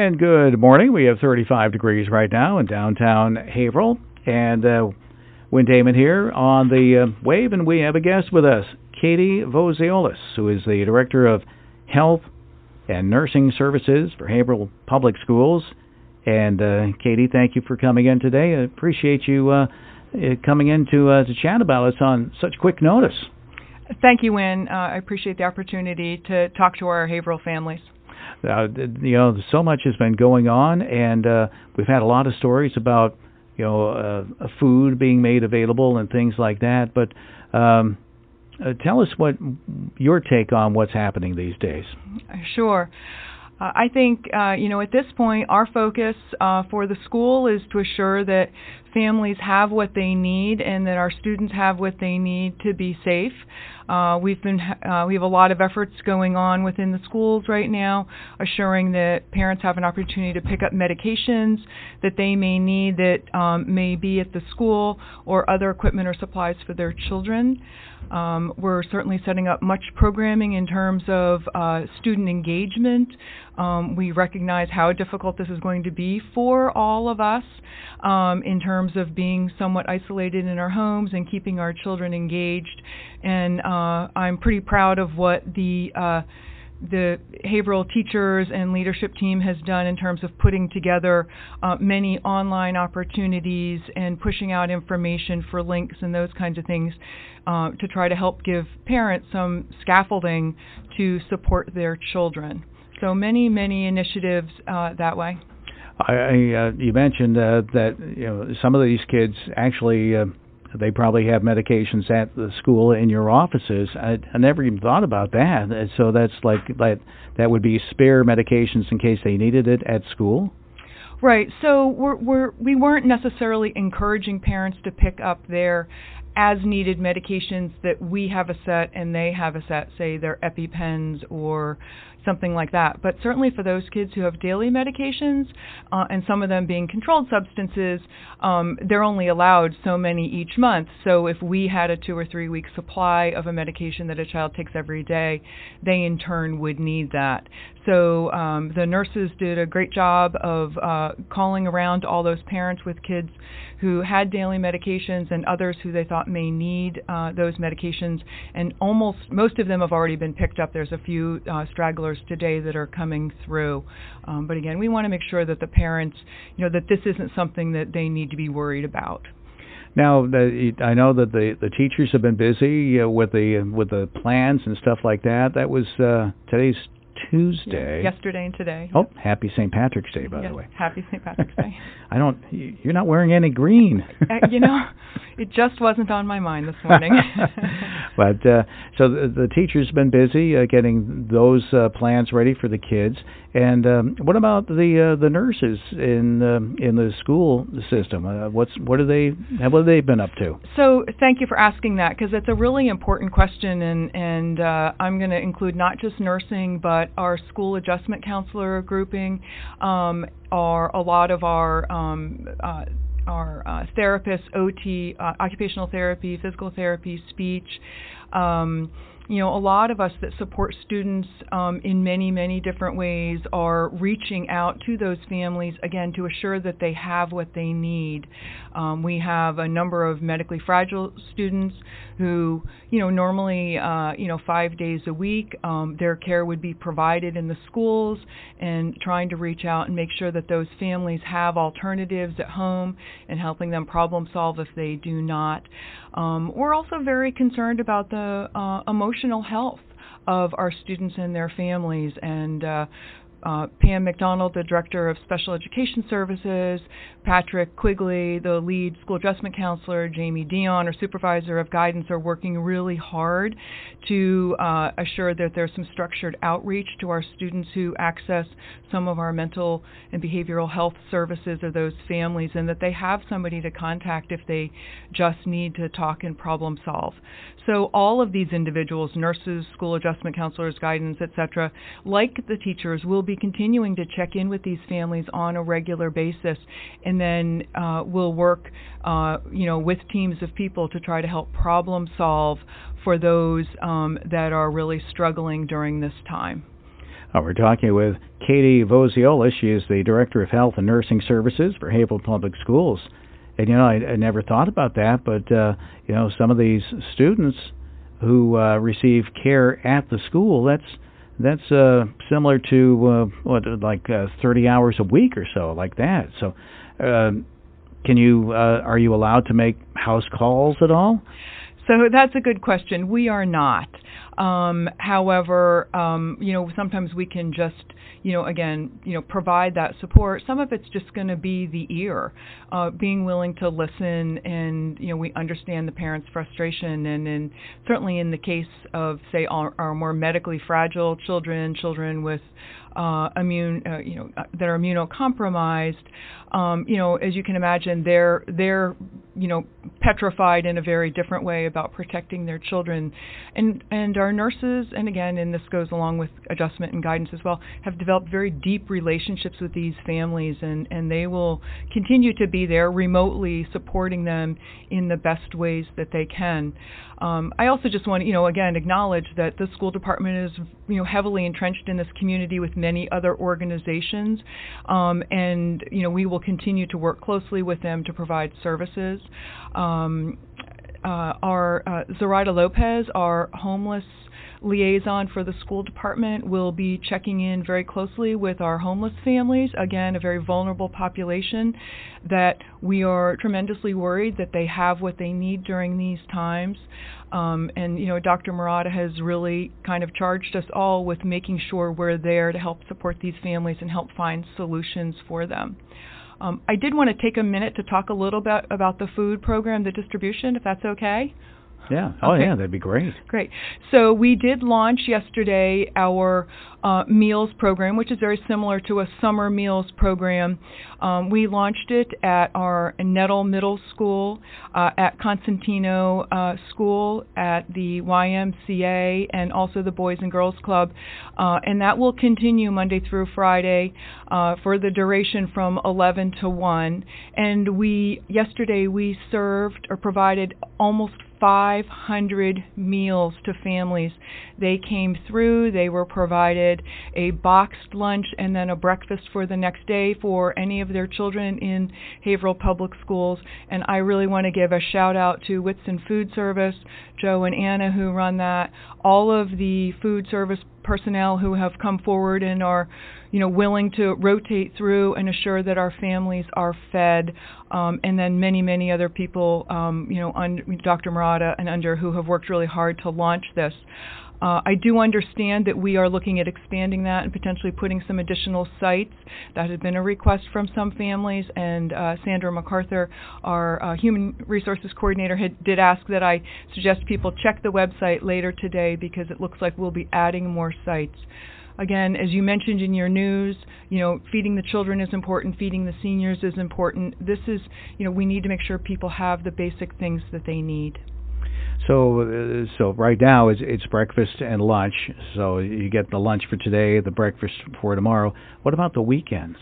And good morning. We have 35 degrees right now in downtown Haverhill. And uh, Win Damon here on the uh, wave, and we have a guest with us, Katie Vozeolis, who is the Director of Health and Nursing Services for Haverhill Public Schools. And uh, Katie, thank you for coming in today. I appreciate you uh, uh, coming in to, uh, to chat about us on such quick notice. Thank you, Win. Uh, I appreciate the opportunity to talk to our Haverhill families. Uh, you know, so much has been going on, and uh, we've had a lot of stories about you know uh, food being made available and things like that. But um, uh, tell us what your take on what's happening these days. Sure. Uh, I think, uh, you know, at this point, our focus uh, for the school is to assure that families have what they need and that our students have what they need to be safe. Uh, we've been uh, we have a lot of efforts going on within the schools right now, assuring that parents have an opportunity to pick up medications that they may need that um, may be at the school or other equipment or supplies for their children. Um, we're certainly setting up much programming in terms of uh, student engagement. Um, we recognize how difficult this is going to be for all of us um, in terms of being somewhat isolated in our homes and keeping our children engaged. And uh, I'm pretty proud of what the uh, the Haverhill teachers and leadership team has done in terms of putting together uh, many online opportunities and pushing out information for links and those kinds of things uh, to try to help give parents some scaffolding to support their children. So many, many initiatives uh, that way. I, uh, you mentioned uh, that you know some of these kids actually uh, they probably have medications at the school in your offices. I, I never even thought about that. So that's like that that would be spare medications in case they needed it at school. Right. So we're, we're we weren't necessarily encouraging parents to pick up their as needed medications that we have a set and they have a set, say their EpiPens or something like that. But certainly for those kids who have daily medications, uh, and some of them being controlled substances, um, they're only allowed so many each month. So if we had a two or three week supply of a medication that a child takes every day, they in turn would need that. So um, the nurses did a great job of uh, calling around all those parents with kids who had daily medications and others who they thought may need uh, those medications. And almost most of them have already been picked up. There's a few uh, stragglers today that are coming through. Um, but again, we want to make sure that the parents, you know, that this isn't something that they need to be worried about. Now, I know that the the teachers have been busy uh, with the with the plans and stuff like that. That was uh, today's Tuesday. Yesterday and today. Oh, happy St. Patrick's Day, by yes, the way. Happy St. Patrick's Day. I don't. You're not wearing any green. uh, you know, it just wasn't on my mind this morning. but uh, so the, the teachers been busy uh, getting those uh, plans ready for the kids. And um, what about the uh, the nurses in um, in the school system? Uh, what's what are they? What have they been up to? So thank you for asking that because it's a really important question, and and uh, I'm going to include not just nursing but our school adjustment counselor grouping, um, are a lot of our um, uh, our uh, therapists, OT, uh, occupational therapy, physical therapy, speech. Um, you know, a lot of us that support students um, in many, many different ways are reaching out to those families again to assure that they have what they need. Um, we have a number of medically fragile students who, you know, normally, uh, you know, five days a week, um, their care would be provided in the schools, and trying to reach out and make sure that those families have alternatives at home and helping them problem solve if they do not. Um, we're also very concerned about the uh, emotional health of our students and their families. And uh, uh, Pam McDonald, the Director of Special Education Services, Patrick Quigley, the lead school adjustment counselor, Jamie Dion, our supervisor of guidance, are working really hard to uh, assure that there's some structured outreach to our students who access some of our mental and behavioral health services or those families, and that they have somebody to contact if they just need to talk and problem solve. So all of these individuals, nurses, school adjustment counselors, guidance, etc., like the teachers, will be continuing to check in with these families on a regular basis, and then uh, we'll work, uh, you know, with teams of people to try to help problem solve for those um, that are really struggling during this time. Uh, we're talking with Katie Voziola. She is the Director of Health and Nursing Services for Haverhill Public Schools. And, you know, I, I never thought about that, but, uh, you know, some of these students who uh, receive care at the school, that's that's uh, similar to uh, what like uh, 30 hours a week or so, like that. So, uh, can you uh, are you allowed to make house calls at all? So that's a good question. We are not. Um, however, um, you know, sometimes we can just, you know, again, you know, provide that support. Some of it's just going to be the ear, uh, being willing to listen, and you know, we understand the parents' frustration, and, and certainly in the case of, say, our, our more medically fragile children, children with uh, immune, uh, you know, uh, that are immunocompromised, um, you know, as you can imagine, they're they're you know petrified in a very different way about protecting their children, and and our nurses, and again, and this goes along with adjustment and guidance as well, have developed very deep relationships with these families, and and they will continue to be there remotely supporting them in the best ways that they can. Um, I also just want to, you know, again, acknowledge that the school department is, you know, heavily entrenched in this community with many other organizations, um, and you know, we will continue to work closely with them to provide services. Um, uh, our uh, Zoraida Lopez, our homeless liaison for the school department will be checking in very closely with our homeless families, again, a very vulnerable population that we are tremendously worried that they have what they need during these times. Um, and, you know, Dr. Marotta has really kind of charged us all with making sure we're there to help support these families and help find solutions for them. Um, I did want to take a minute to talk a little bit about the food program, the distribution, if that's okay. Yeah. Oh, okay. yeah. That'd be great. Great. So we did launch yesterday our uh, meals program, which is very similar to a summer meals program. Um, we launched it at our Nettle Middle School, uh, at Consentino uh, School, at the YMCA, and also the Boys and Girls Club, uh, and that will continue Monday through Friday uh, for the duration from 11 to 1. And we yesterday we served or provided almost 500 meals to families. They came through, they were provided a boxed lunch and then a breakfast for the next day for any of their children in Haverhill Public Schools. And I really want to give a shout out to Whitson Food Service, Joe and Anna who run that, all of the food service personnel who have come forward and are you know, willing to rotate through and assure that our families are fed, um, and then many, many other people, um, you know, under Dr. Marotta and under who have worked really hard to launch this. Uh, I do understand that we are looking at expanding that and potentially putting some additional sites. That has been a request from some families, and uh, Sandra MacArthur, our uh, Human Resources Coordinator, had, did ask that I suggest people check the website later today because it looks like we'll be adding more sites again, as you mentioned in your news, you know, feeding the children is important, feeding the seniors is important. This is, you know, we need to make sure people have the basic things that they need. So, uh, so right now it's, it's breakfast and lunch. So you get the lunch for today, the breakfast for tomorrow. What about the weekends?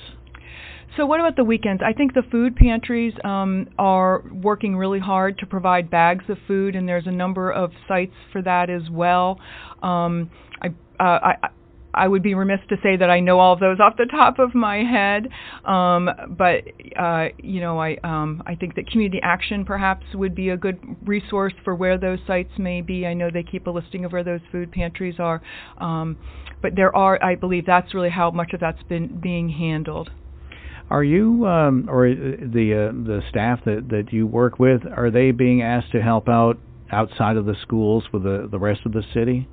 So what about the weekends? I think the food pantries um, are working really hard to provide bags of food, and there's a number of sites for that as well. Um, I, uh, I I would be remiss to say that I know all of those off the top of my head, um, but uh, you know, I um, I think that community action perhaps would be a good resource for where those sites may be. I know they keep a listing of where those food pantries are, um, but there are, I believe, that's really how much of that's been being handled. Are you um, or the uh, the staff that that you work with are they being asked to help out outside of the schools with the the rest of the city?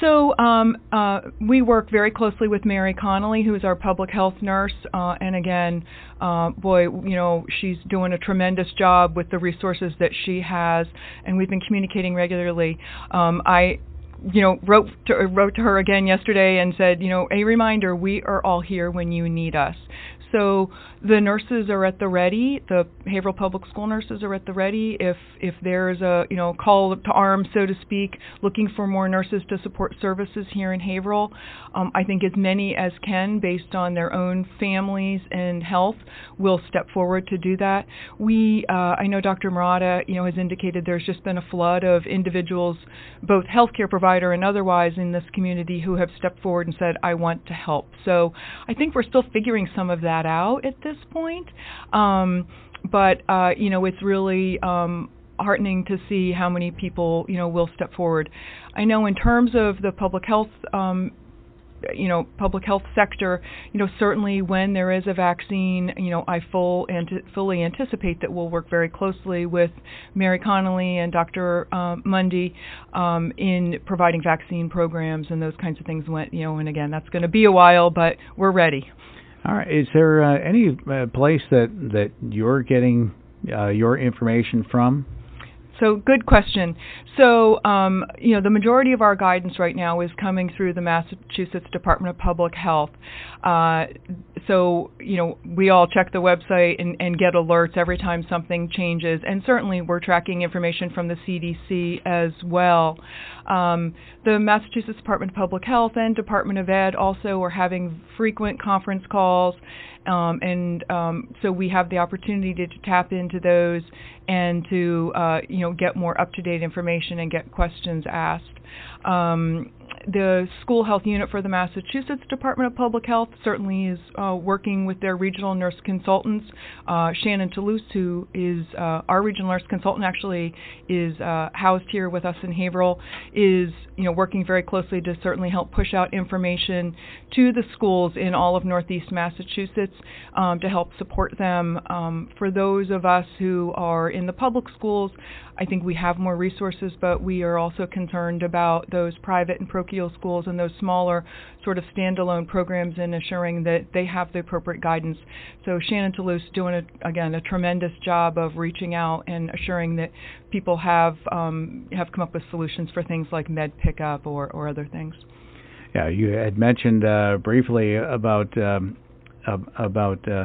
So um, uh, we work very closely with Mary Connolly, who is our public health nurse, uh, and again, uh, boy, you know, she's doing a tremendous job with the resources that she has, and we've been communicating regularly. Um, I you know wrote to, wrote to her again yesterday and said you know a reminder we are all here when you need us So the nurses are at the ready. The Haverhill Public School nurses are at the ready. If if there's a you know call to arms, so to speak, looking for more nurses to support services here in Haverhill, um, I think as many as can, based on their own families and health, will step forward to do that. We uh, I know Dr. Marotta you know has indicated there's just been a flood of individuals, both healthcare provider and otherwise, in this community who have stepped forward and said I want to help. So I think we're still figuring some of that out at this point. Um, but uh, you know, it's really um, heartening to see how many people you know will step forward. I know in terms of the public health um, you know public health sector you know certainly when there is a vaccine you know I full anti- fully anticipate that we'll work very closely with Mary Connolly and Dr. Uh, Mundy um, in providing vaccine programs and those kinds of things Win, you know and again that's going to be a while but we're ready all right. Is there uh, any uh, place that that you're getting uh, your information from so good question. So um, you know the majority of our guidance right now is coming through the Massachusetts Department of Public Health. Uh, so you know we all check the website and, and, get alerts every time something changes, and certainly we're tracking information from the CDC as well. Um, the Massachusetts Department of Public Health and Department of Ed also are having frequent conference calls um, and um, so we have the opportunity to, to, tap into those and to uh, you know get more up to date information and get questions asked. Um, the school health unit for the Massachusetts Department of Public Health certainly is uh, working with their regional nurse consultants. Uh, Shannon Toulouse, who is uh, our regional nurse consultant, actually is uh, housed here with us in Haverhill, is you know working very closely to certainly help push out information to the schools in all of Northeast Massachusetts um, to help support them. Um, for those of us who are in the public schools, I think we have more resources, but we are also concerned about those private and parochial schools and those smaller sort of standalone programs and assuring that they have the appropriate guidance. So Shannon Toulouse doing a, again a tremendous job of reaching out and assuring that people have um, have come up with solutions for things like med pickup or, or other things. Yeah, you had mentioned uh, briefly about um, about uh,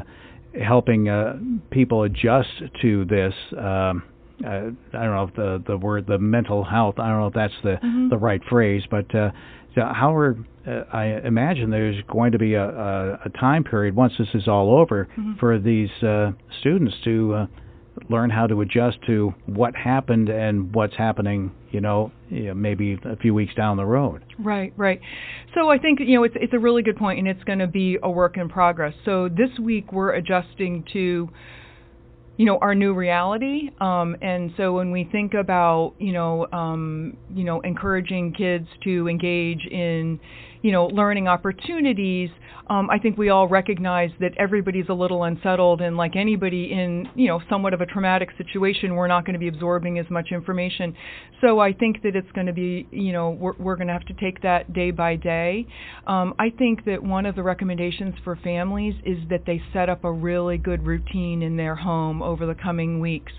helping uh, people adjust to this. Um, uh, I don't know if the the word the mental health. I don't know if that's the mm-hmm. the right phrase, but uh, how are uh, I imagine there's going to be a, a, a time period once this is all over mm-hmm. for these uh, students to uh, learn how to adjust to what happened and what's happening. You know, you know, maybe a few weeks down the road. Right, right. So I think you know it's it's a really good point, and it's going to be a work in progress. So this week we're adjusting to you know our new reality. Um, and so when we think about you know um, you know encouraging kids to engage in you know learning opportunities um, I think we all recognize that everybody's a little unsettled, and like anybody in you know somewhat of a traumatic situation, we're not going to be absorbing as much information. So I think that it's going to be you know we're, we're going to have to take that day by day. Um, I think that one of the recommendations for families is that they set up a really good routine in their home over the coming weeks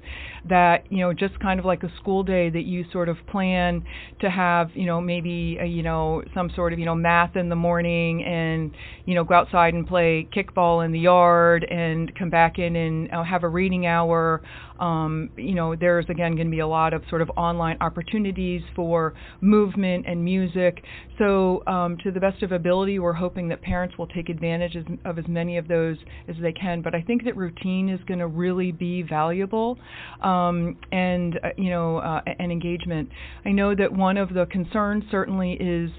that you know just kind of like a school day that you sort of plan to have you know maybe a, you know some sort of you know math in the morning and you know go outside and play kickball in the yard and come back in and uh, have a reading hour um, you know, there's again going to be a lot of sort of online opportunities for movement and music. So, um, to the best of ability, we're hoping that parents will take advantage of as many of those as they can. But I think that routine is going to really be valuable, um, and uh, you know, uh, engagement. I know that one of the concerns certainly is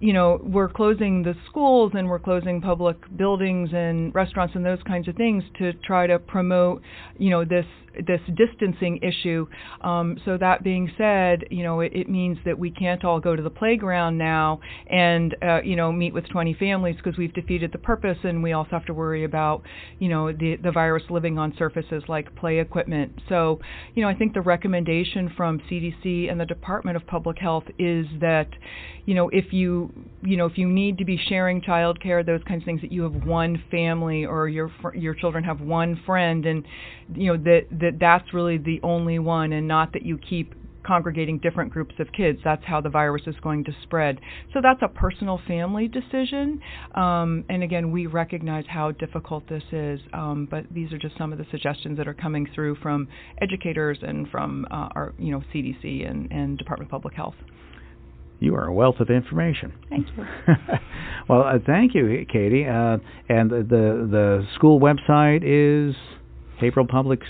you know, we're closing the schools and we're closing public buildings and restaurants and those kinds of things to try to promote, you know, this this distancing issue. Um, so that being said, you know, it, it, means that we can't all go to the playground now and uh, you know meet with 20 families because we've defeated the purpose, and we also have to worry about you know the the virus living on surfaces like play equipment. So you know, I think the recommendation from CDC and the Department of Public Health is that you know if you you know if you need to be sharing childcare, those kinds of things, that you have one family or your your children have one friend, and you know that that that's really the only one, and not that you keep congregating different groups of kids. That's how the virus is going to spread. So that's a personal family decision. Um, and again, we recognize how difficult this is, um, but these are just some of the suggestions that are coming through from educators and from uh, our, you know, CDC and, and Department of Public Health. You are a wealth of information. Thank you. well, uh, thank you, Katie. Uh, and the, the the school website is Haverhill Public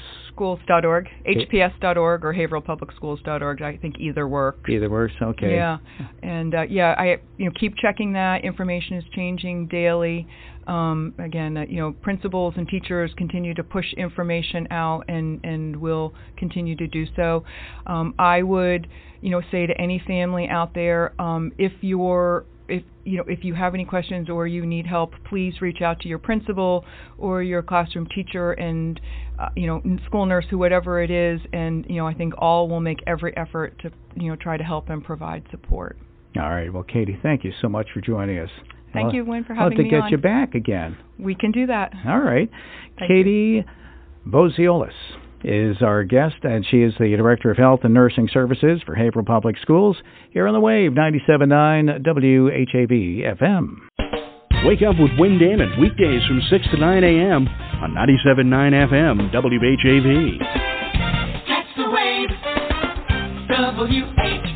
schools.org, hps.org, or haverhillpublicschools.org. I think either works. Either works. Okay. Yeah, and uh, yeah, I you know keep checking that. Information is changing daily. Um, again, uh, you know, principals and teachers continue to push information out, and and will continue to do so. Um, I would, you know, say to any family out there, um, if you're if you know if you have any questions or you need help, please reach out to your principal or your classroom teacher and uh, you know school nurse, who whatever it is, and you know I think all will make every effort to you know try to help and provide support. All right. Well, Katie, thank you so much for joining us. Thank well, you, Win, for having me on. to get you back again. We can do that. All right. Thank Katie Vozeolis is our guest, and she is the Director of Health and Nursing Services for Haverhill Public Schools here on the Wave 97.9 WHAV FM. Wake up with Win Damon weekdays from 6 to 9 a.m. on 97.9 FM WHAV. Catch the wave, WHAV.